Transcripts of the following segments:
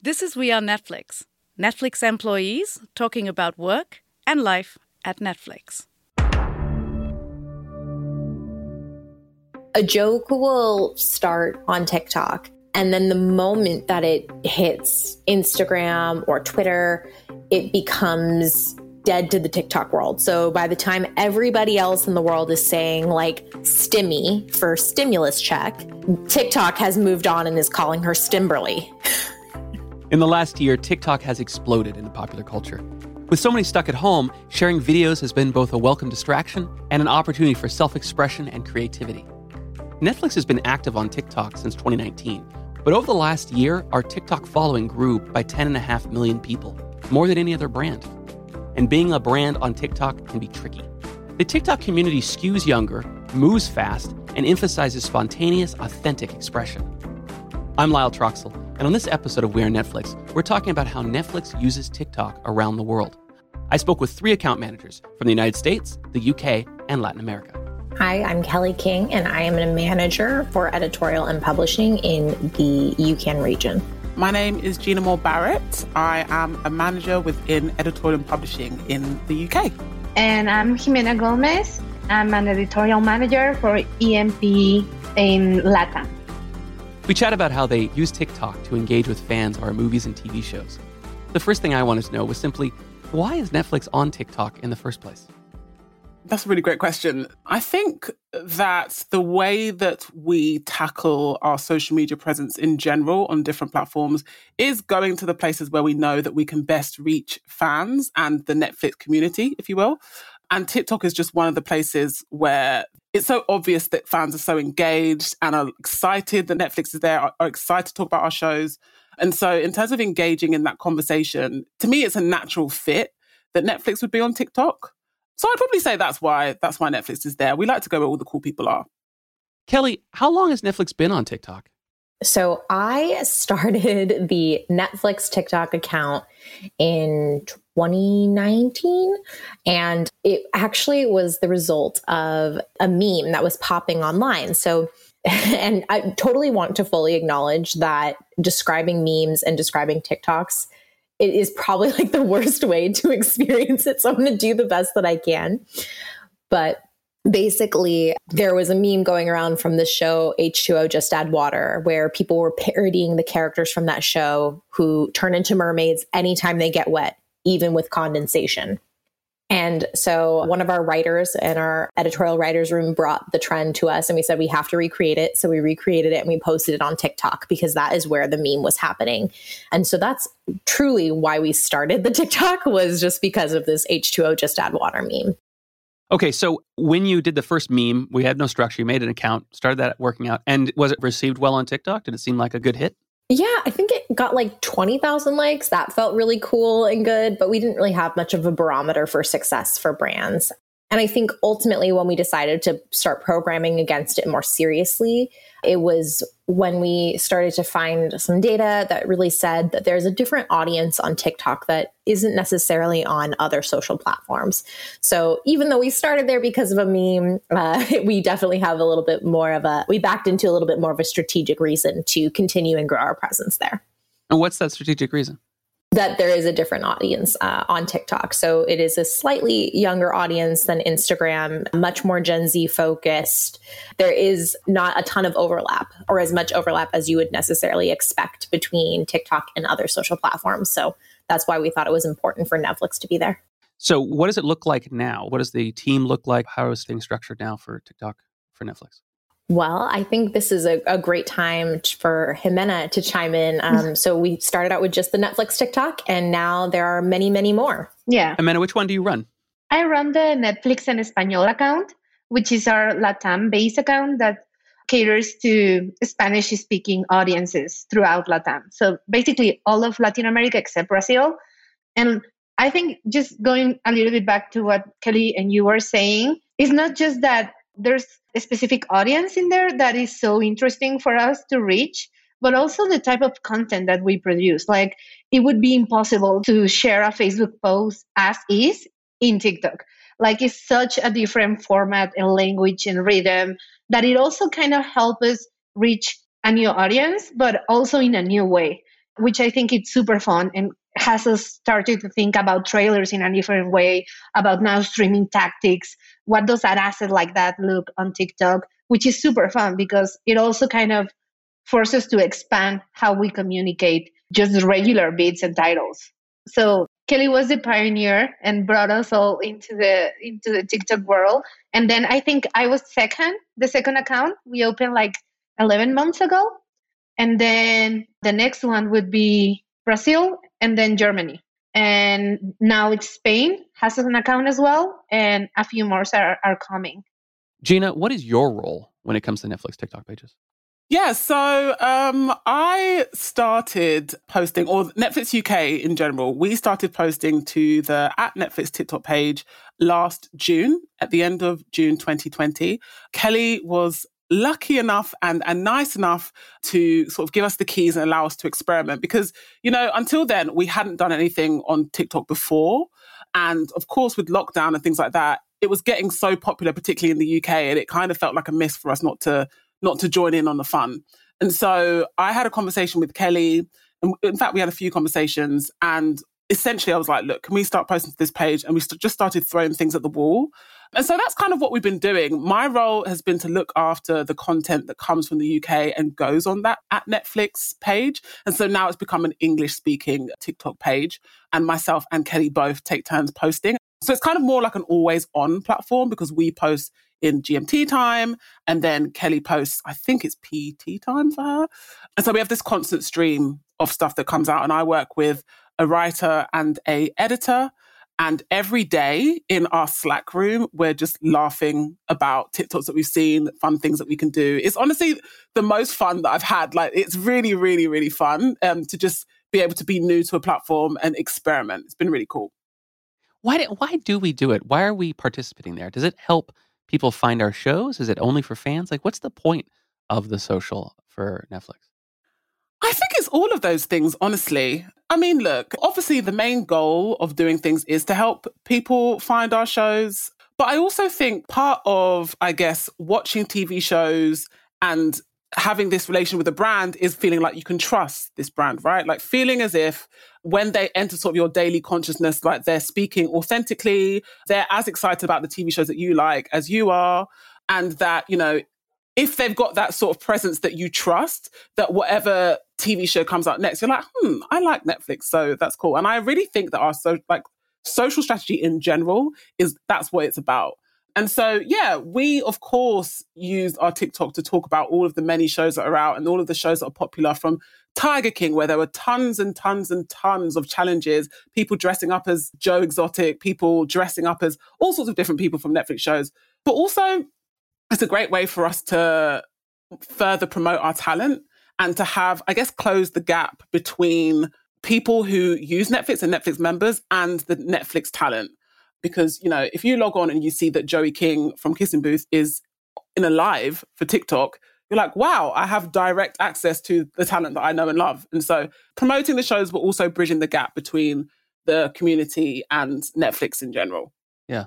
This is We Are Netflix, Netflix employees talking about work and life at Netflix. A joke will start on TikTok, and then the moment that it hits Instagram or Twitter, it becomes dead to the TikTok world. So by the time everybody else in the world is saying like stimmy for stimulus check, TikTok has moved on and is calling her Stimberly. In the last year, TikTok has exploded into popular culture. With so many stuck at home, sharing videos has been both a welcome distraction and an opportunity for self expression and creativity. Netflix has been active on TikTok since 2019, but over the last year, our TikTok following grew by 10.5 million people, more than any other brand and being a brand on TikTok can be tricky. The TikTok community skews younger, moves fast, and emphasizes spontaneous, authentic expression. I'm Lyle Troxell, and on this episode of We Are Netflix, we're talking about how Netflix uses TikTok around the world. I spoke with three account managers from the United States, the UK, and Latin America. Hi, I'm Kelly King, and I am a manager for editorial and publishing in the UCAN region. My name is Gina Moore Barrett. I am a manager within editorial and publishing in the UK. And I'm Jimena Gomez. I'm an editorial manager for EMP in Latin. We chat about how they use TikTok to engage with fans of our movies and TV shows. The first thing I wanted to know was simply why is Netflix on TikTok in the first place? That's a really great question. I think that the way that we tackle our social media presence in general on different platforms is going to the places where we know that we can best reach fans and the Netflix community, if you will. And TikTok is just one of the places where it's so obvious that fans are so engaged and are excited that Netflix is there, are, are excited to talk about our shows. And so, in terms of engaging in that conversation, to me, it's a natural fit that Netflix would be on TikTok. So I'd probably say that's why that's why Netflix is there. We like to go where all the cool people are. Kelly, how long has Netflix been on TikTok? So I started the Netflix TikTok account in 2019 and it actually was the result of a meme that was popping online. So and I totally want to fully acknowledge that describing memes and describing TikToks it is probably like the worst way to experience it. So I'm going to do the best that I can. But basically, there was a meme going around from the show H2O Just Add Water, where people were parodying the characters from that show who turn into mermaids anytime they get wet, even with condensation. And so one of our writers in our editorial writers room brought the trend to us and we said we have to recreate it. So we recreated it and we posted it on TikTok because that is where the meme was happening. And so that's truly why we started the TikTok was just because of this H2O just add water meme. Okay, so when you did the first meme, we had no structure. You made an account, started that working out, and was it received well on TikTok? Did it seem like a good hit? Yeah, I think it got like 20,000 likes. That felt really cool and good, but we didn't really have much of a barometer for success for brands. And I think ultimately, when we decided to start programming against it more seriously, it was when we started to find some data that really said that there's a different audience on TikTok that isn't necessarily on other social platforms. So even though we started there because of a meme, uh, we definitely have a little bit more of a, we backed into a little bit more of a strategic reason to continue and grow our presence there. And what's that strategic reason? That there is a different audience uh, on TikTok. So it is a slightly younger audience than Instagram, much more Gen Z focused. There is not a ton of overlap or as much overlap as you would necessarily expect between TikTok and other social platforms. So that's why we thought it was important for Netflix to be there. So what does it look like now? What does the team look like? How is things structured now for TikTok for Netflix? Well, I think this is a, a great time for Jimena to chime in. Um, so we started out with just the Netflix TikTok, and now there are many, many more. Yeah. Jimena, which one do you run? I run the Netflix and Espanol account, which is our Latam based account that caters to Spanish speaking audiences throughout Latam. So basically, all of Latin America except Brazil. And I think just going a little bit back to what Kelly and you were saying, it's not just that there's a specific audience in there that is so interesting for us to reach but also the type of content that we produce. Like it would be impossible to share a facebook post as is in tiktok. Like it's such a different format and language and rhythm that it also kind of helps us reach a new audience but also in a new way which I think it's super fun and has us started to think about trailers in a different way, about now streaming tactics. What does that asset like that look on TikTok? Which is super fun because it also kind of forces to expand how we communicate just regular beats and titles. So Kelly was the pioneer and brought us all into the into the TikTok world. And then I think I was second, the second account we opened like 11 months ago. And then the next one would be Brazil and then Germany. And now it's Spain has an account as well, and a few more are, are coming. Gina, what is your role when it comes to Netflix TikTok pages? Yeah, so um, I started posting, or Netflix UK in general, we started posting to the at Netflix TikTok page last June, at the end of June 2020. Kelly was lucky enough and, and nice enough to sort of give us the keys and allow us to experiment because, you know, until then, we hadn't done anything on TikTok before. And of course, with lockdown and things like that, it was getting so popular, particularly in the UK, and it kind of felt like a miss for us not to not to join in on the fun. And so I had a conversation with Kelly. And in fact, we had a few conversations. And essentially, I was like, look, can we start posting to this page? And we st- just started throwing things at the wall. And so that's kind of what we've been doing. My role has been to look after the content that comes from the UK and goes on that at Netflix page. And so now it's become an English speaking TikTok page. And myself and Kelly both take turns posting. So it's kind of more like an always on platform because we post in GMT time and then Kelly posts, I think it's PT time for her. And so we have this constant stream of stuff that comes out and I work with a writer and a editor and every day in our Slack room, we're just laughing about TikToks that we've seen, fun things that we can do. It's honestly the most fun that I've had. Like, it's really, really, really fun um, to just be able to be new to a platform and experiment. It's been really cool. Why do, why do we do it? Why are we participating there? Does it help people find our shows? Is it only for fans? Like, what's the point of the social for Netflix? I think it's all of those things, honestly. I mean, look, obviously, the main goal of doing things is to help people find our shows. But I also think part of, I guess, watching TV shows and having this relation with a brand is feeling like you can trust this brand, right? Like feeling as if when they enter sort of your daily consciousness, like they're speaking authentically, they're as excited about the TV shows that you like as you are. And that, you know, if they've got that sort of presence that you trust, that whatever TV show comes out next, you're like, hmm, I like Netflix, so that's cool. And I really think that our so like social strategy in general is that's what it's about. And so, yeah, we of course use our TikTok to talk about all of the many shows that are out and all of the shows that are popular from Tiger King, where there were tons and tons and tons of challenges, people dressing up as Joe Exotic, people dressing up as all sorts of different people from Netflix shows. But also, it's a great way for us to further promote our talent and to have, I guess, close the gap between people who use Netflix and Netflix members and the Netflix talent. Because, you know, if you log on and you see that Joey King from Kissing Booth is in a live for TikTok, you're like, wow, I have direct access to the talent that I know and love. And so promoting the shows, but also bridging the gap between the community and Netflix in general. Yeah.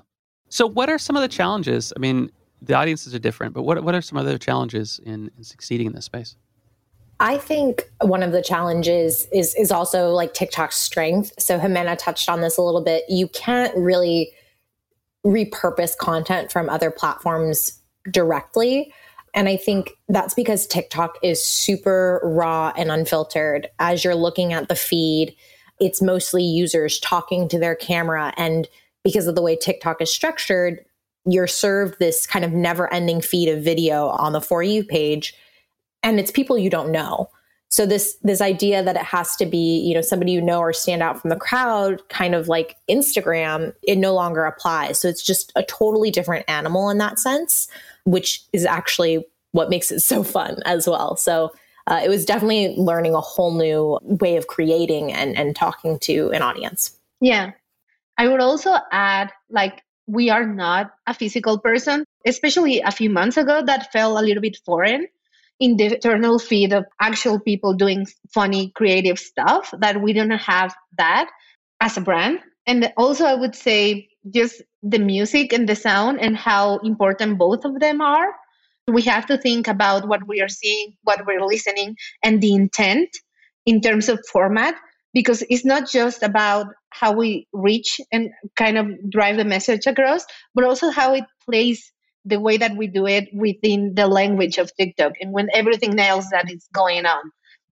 So, what are some of the challenges? I mean, the audiences are different, but what what are some other challenges in, in succeeding in this space? I think one of the challenges is is also like TikTok's strength. So Jimena touched on this a little bit. You can't really repurpose content from other platforms directly. And I think that's because TikTok is super raw and unfiltered. As you're looking at the feed, it's mostly users talking to their camera. And because of the way TikTok is structured, you're served this kind of never ending feed of video on the For You page, and it's people you don't know. So this this idea that it has to be you know somebody you know or stand out from the crowd, kind of like Instagram, it no longer applies. So it's just a totally different animal in that sense, which is actually what makes it so fun as well. So uh, it was definitely learning a whole new way of creating and and talking to an audience. Yeah, I would also add like we are not a physical person, especially a few months ago, that felt a little bit foreign in the eternal feed of actual people doing funny, creative stuff, that we don't have that as a brand. And also, I would say just the music and the sound and how important both of them are. We have to think about what we are seeing, what we're listening, and the intent in terms of format because it's not just about how we reach and kind of drive the message across, but also how it plays the way that we do it within the language of TikTok and when everything else that is going on.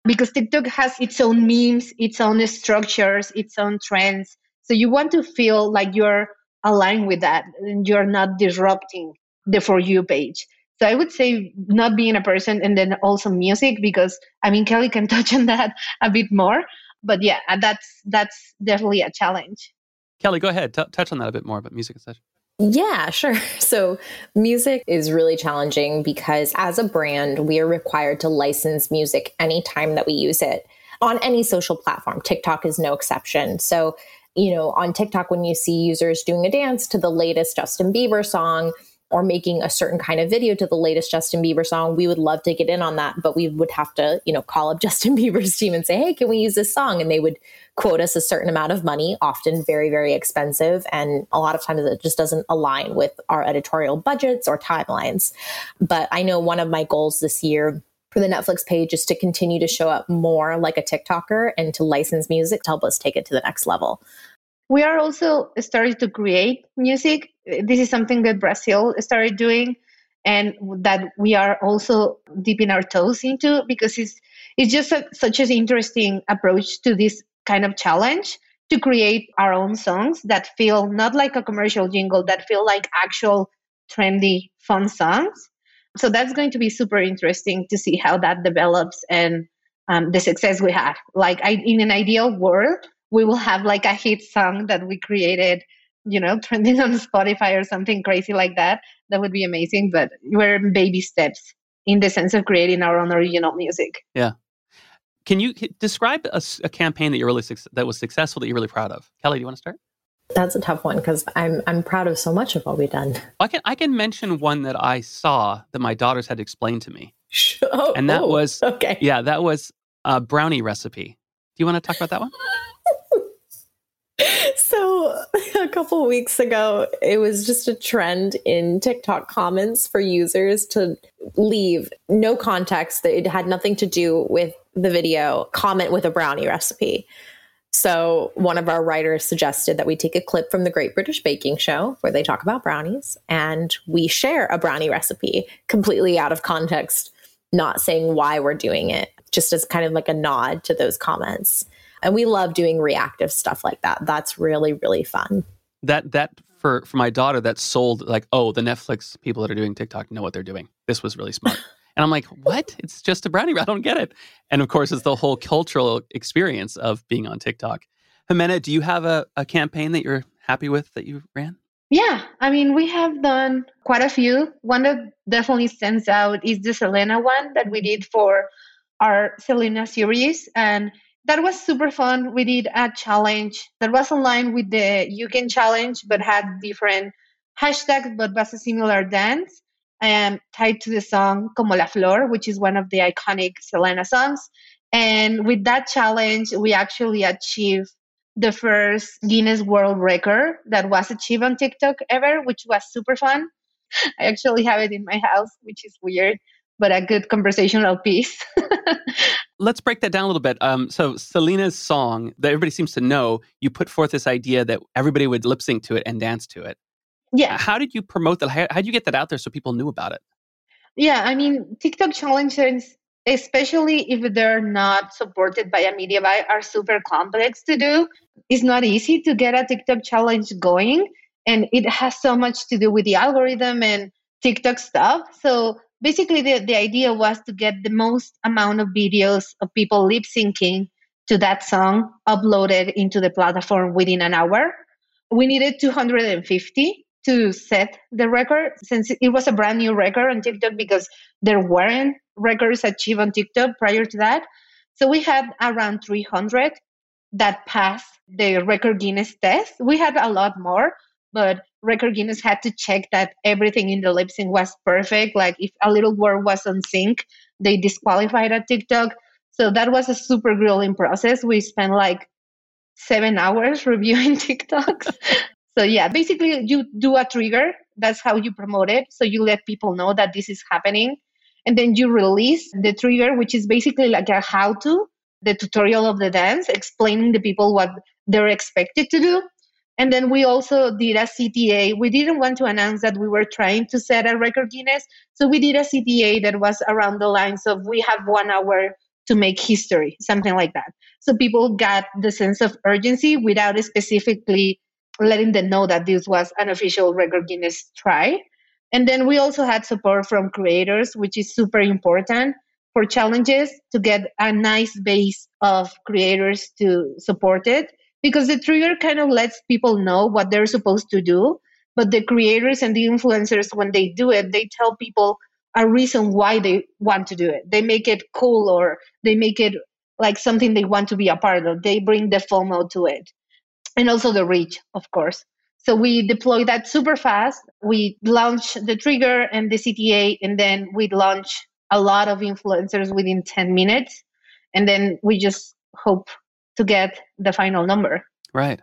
Because TikTok has its own memes, its own structures, its own trends. So you want to feel like you're aligned with that and you're not disrupting the For You page. So I would say not being a person and then also music because I mean Kelly can touch on that a bit more. But yeah, uh, that's that's definitely a challenge. Kelly, go ahead. T- touch on that a bit more about music and such. Yeah, sure. So, music is really challenging because as a brand, we are required to license music anytime that we use it on any social platform. TikTok is no exception. So, you know, on TikTok, when you see users doing a dance to the latest Justin Bieber song, or making a certain kind of video to the latest Justin Bieber song, we would love to get in on that, but we would have to, you know, call up Justin Bieber's team and say, "Hey, can we use this song?" and they would quote us a certain amount of money, often very very expensive, and a lot of times it just doesn't align with our editorial budgets or timelines. But I know one of my goals this year for the Netflix page is to continue to show up more like a TikToker and to license music to help us take it to the next level. We are also starting to create music. This is something that Brazil started doing and that we are also dipping our toes into because it's it's just a, such an interesting approach to this kind of challenge to create our own songs that feel not like a commercial jingle that feel like actual trendy fun songs so that's going to be super interesting to see how that develops and um, the success we have like I, in an ideal world we will have like a hit song that we created you know trending on spotify or something crazy like that that would be amazing but we're baby steps in the sense of creating our own original music yeah can you describe a, a campaign that you're really that was successful that you're really proud of kelly do you want to start that's a tough one because I'm I'm proud of so much of what we've done. I can I can mention one that I saw that my daughters had explained to me, oh, and that oh, was okay. Yeah, that was a brownie recipe. Do you want to talk about that one? so a couple weeks ago it was just a trend in tiktok comments for users to leave. No context. That it had nothing to do with the video. Comment with a brownie recipe. So one of our writers suggested that we take a clip from the great british baking show where they talk about brownies and we share a brownie recipe completely out of context not saying why we're doing it just as kind of like a nod to those comments and we love doing reactive stuff like that. That's really really fun. That that for for my daughter that sold like oh the Netflix people that are doing TikTok know what they're doing. This was really smart. And I'm like, what? It's just a brownie. I don't get it. And of course, it's the whole cultural experience of being on TikTok. Jimena, do you have a, a campaign that you're happy with that you ran? Yeah, I mean, we have done quite a few. One that definitely stands out is the Selena one that we did for our Selena series. And that was super fun. We did a challenge that was online with the You Can challenge, but had different hashtags, but was a similar dance and tied to the song Como la Flor, which is one of the iconic Selena songs. And with that challenge, we actually achieved the first Guinness World Record that was achieved on TikTok ever, which was super fun. I actually have it in my house, which is weird but a good conversational piece. Let's break that down a little bit. Um, so Selena's song that everybody seems to know, you put forth this idea that everybody would lip sync to it and dance to it. Yeah. How did you promote that? How did you get that out there so people knew about it? Yeah, I mean, TikTok challenges, especially if they're not supported by a media buy, are super complex to do. It's not easy to get a TikTok challenge going, and it has so much to do with the algorithm and TikTok stuff. So basically the, the idea was to get the most amount of videos of people lip syncing to that song uploaded into the platform within an hour. We needed 250 to set the record since it was a brand new record on TikTok because there weren't records achieved on TikTok prior to that. So we had around 300 that passed the record Guinness test. We had a lot more, but Record Guinness had to check that everything in the lip sync was perfect. Like if a little word was on sync, they disqualified a TikTok. So that was a super grueling process. We spent like seven hours reviewing TikToks. so yeah, basically you do a trigger. That's how you promote it. So you let people know that this is happening. And then you release the trigger, which is basically like a how to the tutorial of the dance, explaining to people what they're expected to do. And then we also did a CTA. We didn't want to announce that we were trying to set a record Guinness. So we did a CTA that was around the lines of we have one hour to make history, something like that. So people got the sense of urgency without specifically letting them know that this was an official record Guinness try. And then we also had support from creators, which is super important for challenges to get a nice base of creators to support it because the trigger kind of lets people know what they're supposed to do but the creators and the influencers when they do it they tell people a reason why they want to do it. They make it cool or they make it like something they want to be a part of. They bring the fomo to it. And also the reach of course. So we deploy that super fast. We launch the trigger and the cta and then we launch a lot of influencers within 10 minutes. And then we just hope to get the final number. Right.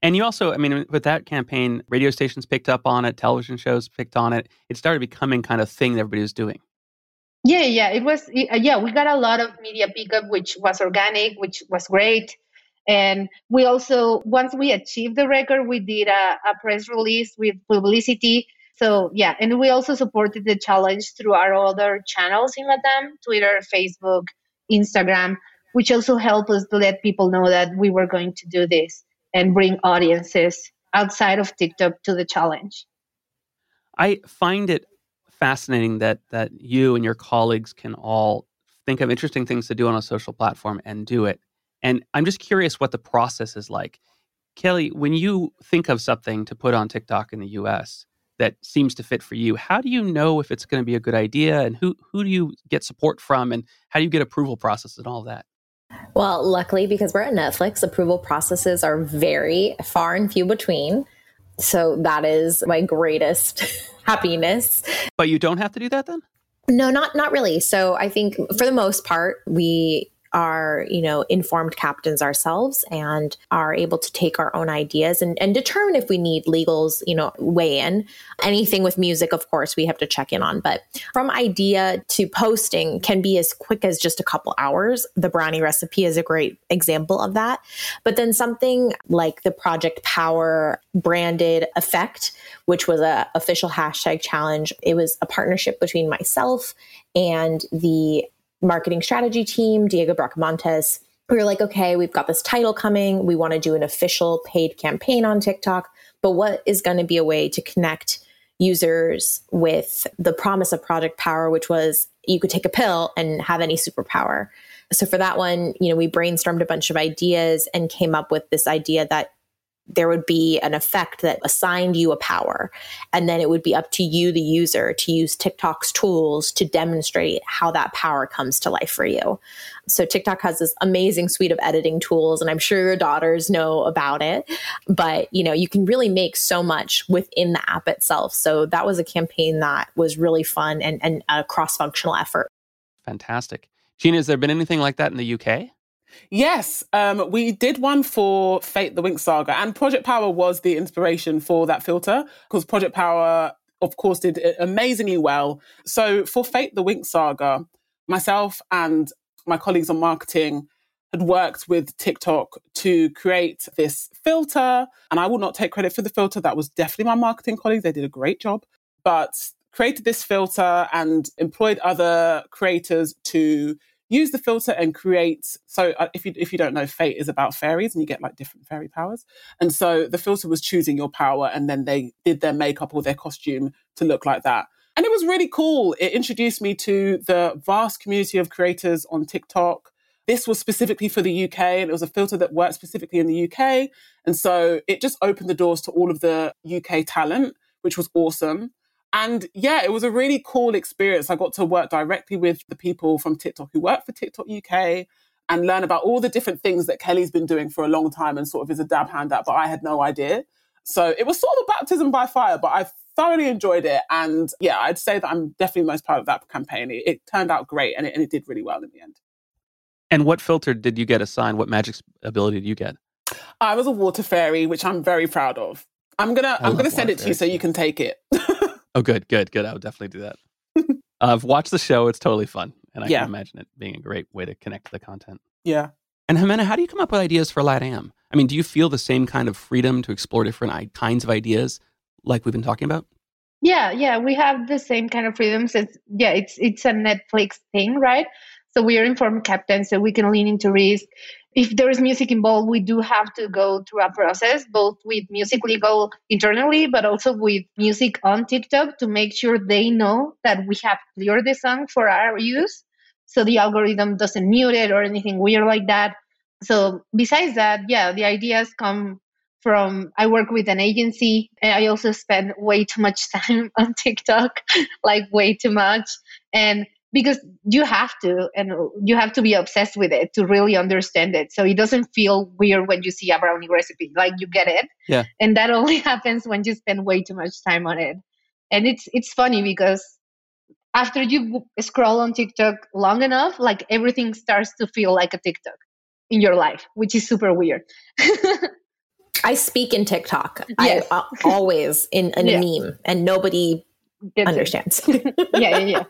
And you also, I mean, with that campaign, radio stations picked up on it, television shows picked on it. It started becoming kind of thing that everybody was doing. Yeah, yeah, it was. Uh, yeah, we got a lot of media pickup, which was organic, which was great. And we also, once we achieved the record, we did a, a press release with publicity. So yeah, and we also supported the challenge through our other channels in Latam, Twitter, Facebook, Instagram which also helped us to let people know that we were going to do this and bring audiences outside of TikTok to the challenge. I find it fascinating that that you and your colleagues can all think of interesting things to do on a social platform and do it. And I'm just curious what the process is like. Kelly, when you think of something to put on TikTok in the US that seems to fit for you, how do you know if it's going to be a good idea and who who do you get support from and how do you get approval process and all that? Well, luckily, because we're at Netflix, approval processes are very far and few between. So that is my greatest happiness. But you don't have to do that then? No, not not really. So I think for the most part, we are, you know, informed captains ourselves and are able to take our own ideas and, and determine if we need legals, you know, weigh in. Anything with music, of course, we have to check in on. But from idea to posting can be as quick as just a couple hours. The brownie recipe is a great example of that. But then something like the Project Power branded effect, which was a official hashtag challenge, it was a partnership between myself and the marketing strategy team, Diego Bracamontes, we were like, okay, we've got this title coming. We want to do an official paid campaign on TikTok, but what is going to be a way to connect users with the promise of Project Power, which was you could take a pill and have any superpower. So for that one, you know, we brainstormed a bunch of ideas and came up with this idea that there would be an effect that assigned you a power. And then it would be up to you, the user, to use TikTok's tools to demonstrate how that power comes to life for you. So TikTok has this amazing suite of editing tools, and I'm sure your daughters know about it. But you know, you can really make so much within the app itself. So that was a campaign that was really fun and, and a cross-functional effort. Fantastic. Gina, has there been anything like that in the UK? Yes, um, we did one for Fate the Winx Saga, and Project Power was the inspiration for that filter because Project Power, of course, did amazingly well. So for Fate the Winx Saga, myself and my colleagues on marketing had worked with TikTok to create this filter. And I will not take credit for the filter. That was definitely my marketing colleagues. They did a great job. But created this filter and employed other creators to use the filter and create. So uh, if you if you don't know, Fate is about fairies, and you get like different fairy powers. And so the filter was choosing your power, and then they did their makeup or their costume to look like that. And it was really cool. It introduced me to the vast community of creators on TikTok. This was specifically for the UK, and it was a filter that worked specifically in the UK. And so it just opened the doors to all of the UK talent, which was awesome. And yeah, it was a really cool experience. I got to work directly with the people from TikTok who work for TikTok UK and learn about all the different things that Kelly's been doing for a long time and sort of is a dab hand at, but I had no idea. So it was sort of a baptism by fire, but I thoroughly enjoyed it. And yeah, I'd say that I'm definitely most proud of that campaign. It, it turned out great and it, and it did really well in the end. And what filter did you get assigned? What magic ability did you get? I was a water fairy, which I'm very proud of. I'm gonna oh, I am gonna send it to you so you can take it. Oh, good, good, good. I would definitely do that. uh, I've watched the show. It's totally fun. And I yeah. can imagine it being a great way to connect to the content. Yeah. And Jimena, how do you come up with ideas for LATAM? I mean, do you feel the same kind of freedom to explore different kinds of ideas like we've been talking about? Yeah, yeah, we have the same kind of freedoms. It's, yeah, it's it's a Netflix thing, right? So we are informed captains, so we can lean into risk. If there is music involved, we do have to go through a process, both with music legal internally, but also with music on TikTok to make sure they know that we have cleared the song for our use. So the algorithm doesn't mute it or anything weird like that. So besides that, yeah, the ideas come from I work with an agency and I also spend way too much time on TikTok, like way too much. And because you have to and you have to be obsessed with it to really understand it. So it doesn't feel weird when you see a brownie recipe like you get it. Yeah. And that only happens when you spend way too much time on it. And it's it's funny because after you scroll on tiktok long enough like everything starts to feel like a tiktok in your life which is super weird. I speak in tiktok. Yes. i uh, always in, in yeah. a meme and nobody Gets understands yeah yeah yeah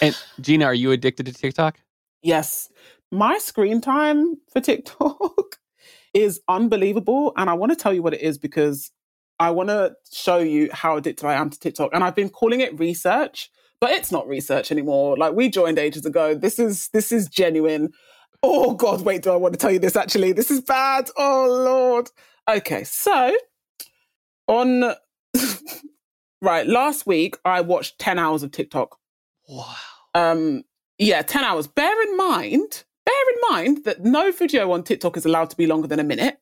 and Gina, are you addicted to TikTok? Yes. My screen time for TikTok is unbelievable. And I want to tell you what it is because I want to show you how addicted I am to TikTok. And I've been calling it research, but it's not research anymore. Like we joined ages ago. This is this is genuine. Oh God, wait, do I want to tell you this actually? This is bad. Oh Lord. Okay, so on right, last week I watched 10 hours of TikTok. Wow. Um, yeah, 10 hours. Bear in mind, bear in mind that no video on TikTok is allowed to be longer than a minute.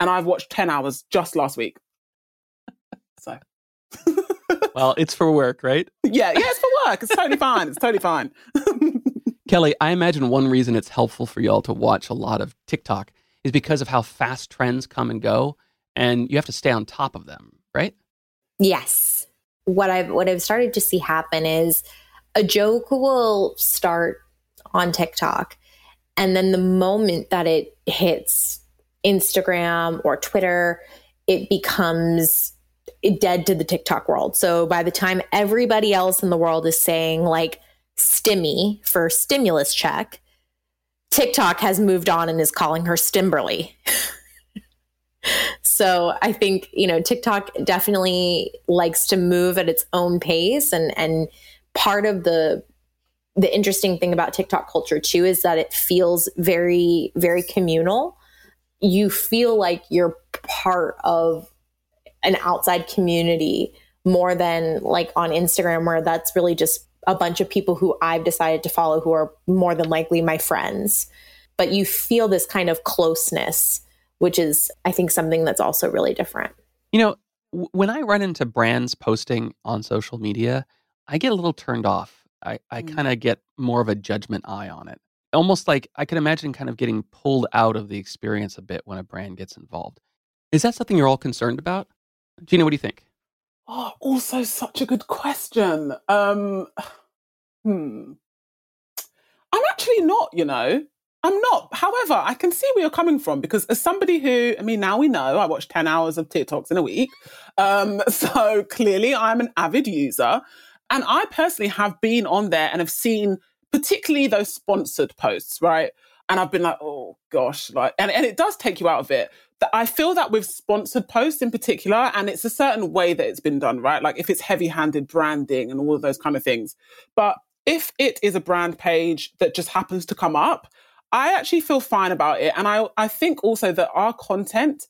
And I've watched 10 hours just last week. so. well, it's for work, right? Yeah, yeah, it's for work. It's totally fine. It's totally fine. Kelly, I imagine one reason it's helpful for y'all to watch a lot of TikTok is because of how fast trends come and go, and you have to stay on top of them, right? Yes. What I've what I've started to see happen is a joke will start on TikTok. And then the moment that it hits Instagram or Twitter, it becomes dead to the TikTok world. So by the time everybody else in the world is saying like stimmy for stimulus check, TikTok has moved on and is calling her Stimberly. so I think, you know, TikTok definitely likes to move at its own pace and and part of the the interesting thing about TikTok culture too is that it feels very very communal. You feel like you're part of an outside community more than like on Instagram where that's really just a bunch of people who I've decided to follow who are more than likely my friends. But you feel this kind of closeness, which is I think something that's also really different. You know, when I run into brands posting on social media, I get a little turned off. I, I mm. kind of get more of a judgment eye on it. Almost like I can imagine kind of getting pulled out of the experience a bit when a brand gets involved. Is that something you're all concerned about? Gina, what do you think? Oh, also such a good question. Um, hmm. I'm actually not, you know. I'm not. However, I can see where you're coming from because as somebody who, I mean, now we know I watch 10 hours of TikToks in a week. Um, so clearly I'm an avid user. And I personally have been on there and have seen particularly those sponsored posts, right? And I've been like, oh gosh, like, and, and it does take you out of it. That I feel that with sponsored posts in particular, and it's a certain way that it's been done, right? Like if it's heavy handed branding and all of those kind of things. But if it is a brand page that just happens to come up, I actually feel fine about it. And I, I think also that our content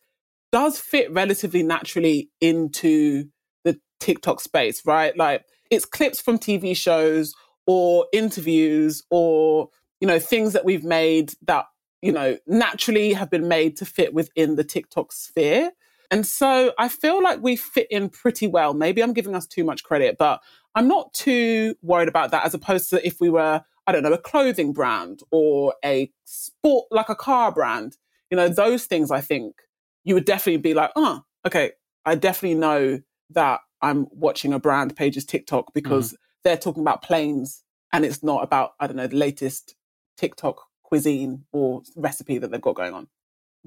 does fit relatively naturally into the TikTok space, right? Like it's clips from TV shows or interviews or, you know, things that we've made that, you know, naturally have been made to fit within the TikTok sphere. And so I feel like we fit in pretty well. Maybe I'm giving us too much credit, but I'm not too worried about that as opposed to if we were, I don't know, a clothing brand or a sport, like a car brand. You know, those things I think you would definitely be like, oh, okay, I definitely know that I'm watching a brand page's TikTok because mm. they're talking about planes and it's not about, I don't know, the latest TikTok cuisine or recipe that they've got going on.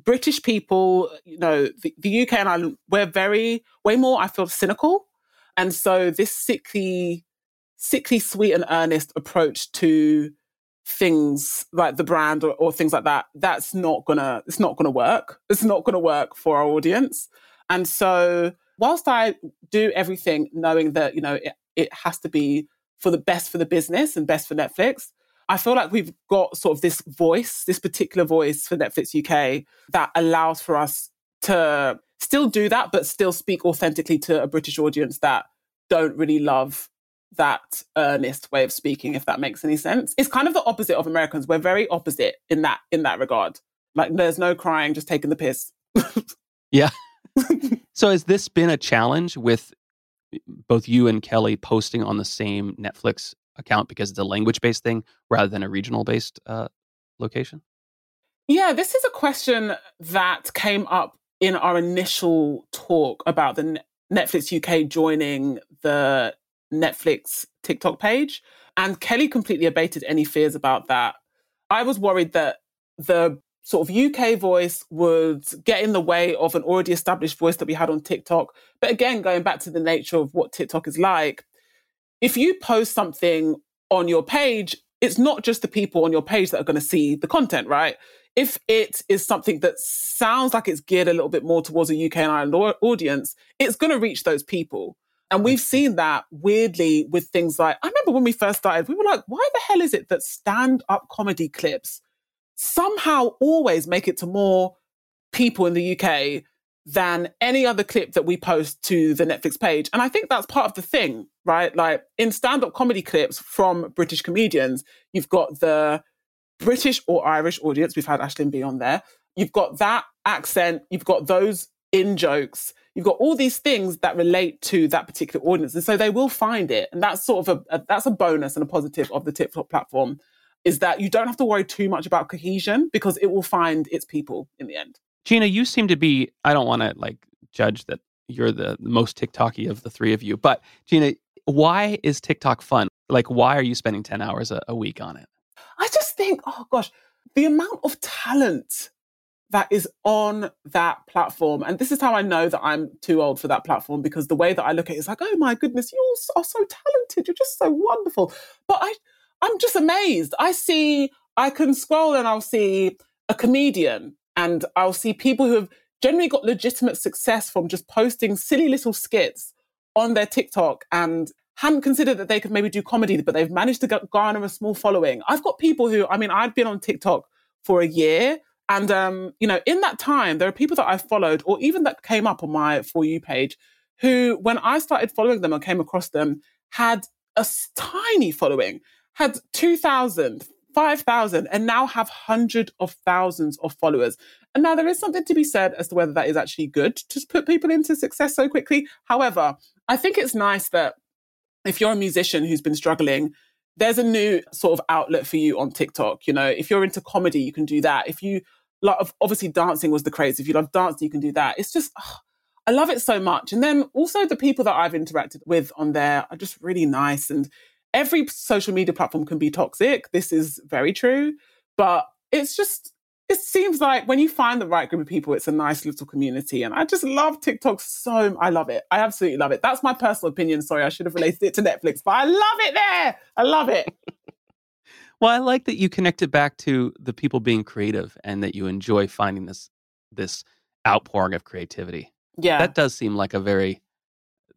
British people, you know, the, the UK and Ireland, we're very, way more, I feel, cynical. And so this sickly, sickly sweet and earnest approach to things like the brand or, or things like that, that's not gonna, it's not gonna work. It's not gonna work for our audience. And so whilst I do everything knowing that, you know, it, it has to be for the best for the business and best for Netflix, I feel like we've got sort of this voice, this particular voice for Netflix UK that allows for us to still do that, but still speak authentically to a British audience that don't really love that earnest way of speaking, if that makes any sense. It's kind of the opposite of Americans. We're very opposite in that in that regard. Like there's no crying, just taking the piss. yeah. so has this been a challenge with both you and Kelly posting on the same Netflix account because it's a language based thing rather than a regional based uh, location? Yeah, this is a question that came up in our initial talk about the Netflix UK joining the Netflix TikTok page. And Kelly completely abated any fears about that. I was worried that the sort of UK voice would get in the way of an already established voice that we had on TikTok. But again, going back to the nature of what TikTok is like, if you post something on your page, it's not just the people on your page that are going to see the content, right? If it is something that sounds like it's geared a little bit more towards a UK and Ireland audience, it's going to reach those people. And we've seen that weirdly with things like, I remember when we first started, we were like, why the hell is it that stand up comedy clips somehow always make it to more people in the UK than any other clip that we post to the Netflix page. And I think that's part of the thing, right? Like in stand up comedy clips from British comedians, you've got the British or Irish audience. We've had Aisling Bea on there. You've got that accent, you've got those in jokes, you've got all these things that relate to that particular audience. And so they will find it. And that's sort of a, a that's a bonus and a positive of the TikTok platform is that you don't have to worry too much about cohesion because it will find its people in the end. Gina, you seem to be, I don't want to like judge that you're the most TikToky of the three of you, but Gina, why is TikTok fun? Like, why are you spending 10 hours a, a week on it? I just think, oh gosh, the amount of talent that is on that platform. And this is how I know that I'm too old for that platform because the way that I look at it is like, oh my goodness, you are so talented. You're just so wonderful. But I, I'm just amazed. I see, I can scroll and I'll see a comedian and I'll see people who have generally got legitimate success from just posting silly little skits on their TikTok and hadn't considered that they could maybe do comedy, but they've managed to garner a small following. I've got people who, I mean, I've been on TikTok for a year. And, um, you know, in that time, there are people that I followed or even that came up on my For You page who, when I started following them and came across them, had a tiny following, had 2,000, 5,000 and now have hundreds of thousands of followers. And now there is something to be said as to whether that is actually good to put people into success so quickly. However, I think it's nice that if you're a musician who's been struggling, there's a new sort of outlet for you on TikTok. You know, if you're into comedy, you can do that. If you like, obviously dancing was the craze. If you love dancing, you can do that. It's just, oh, I love it so much. And then also the people that I've interacted with on there are just really nice and every social media platform can be toxic. This is very true. But it's just, it seems like when you find the right group of people, it's a nice little community. And I just love TikTok so I love it. I absolutely love it. That's my personal opinion. Sorry, I should have related it to Netflix, but I love it there. I love it. Well, I like that you connect it back to the people being creative and that you enjoy finding this this outpouring of creativity. Yeah. That does seem like a very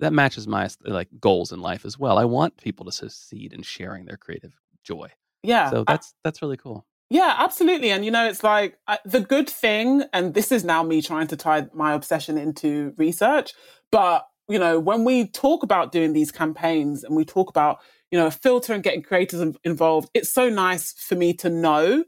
that matches my like goals in life as well. I want people to succeed in sharing their creative joy. Yeah. So that's I, that's really cool. Yeah, absolutely. And you know, it's like uh, the good thing, and this is now me trying to tie my obsession into research. But you know, when we talk about doing these campaigns and we talk about you know a filter and getting creators involved, it's so nice for me to know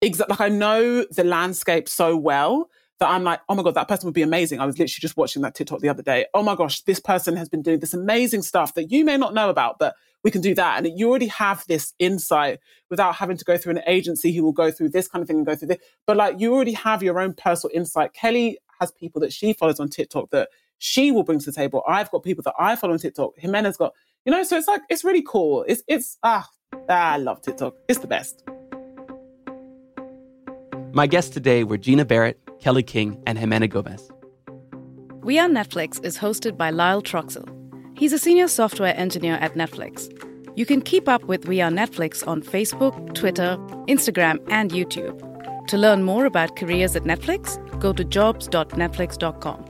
exactly. Like I know the landscape so well that I'm like, oh my God, that person would be amazing. I was literally just watching that TikTok the other day. Oh my gosh, this person has been doing this amazing stuff that you may not know about, but we can do that. And you already have this insight without having to go through an agency who will go through this kind of thing and go through this. But like you already have your own personal insight. Kelly has people that she follows on TikTok that she will bring to the table. I've got people that I follow on TikTok. Jimena's got, you know, so it's like, it's really cool. It's, it's, ah, I love TikTok. It's the best. My guests today were Gina Barrett, Kelly King, and Jimena Gomez. We Are Netflix is hosted by Lyle Troxell. He's a senior software engineer at Netflix. You can keep up with We Are Netflix on Facebook, Twitter, Instagram, and YouTube. To learn more about careers at Netflix, go to jobs.netflix.com.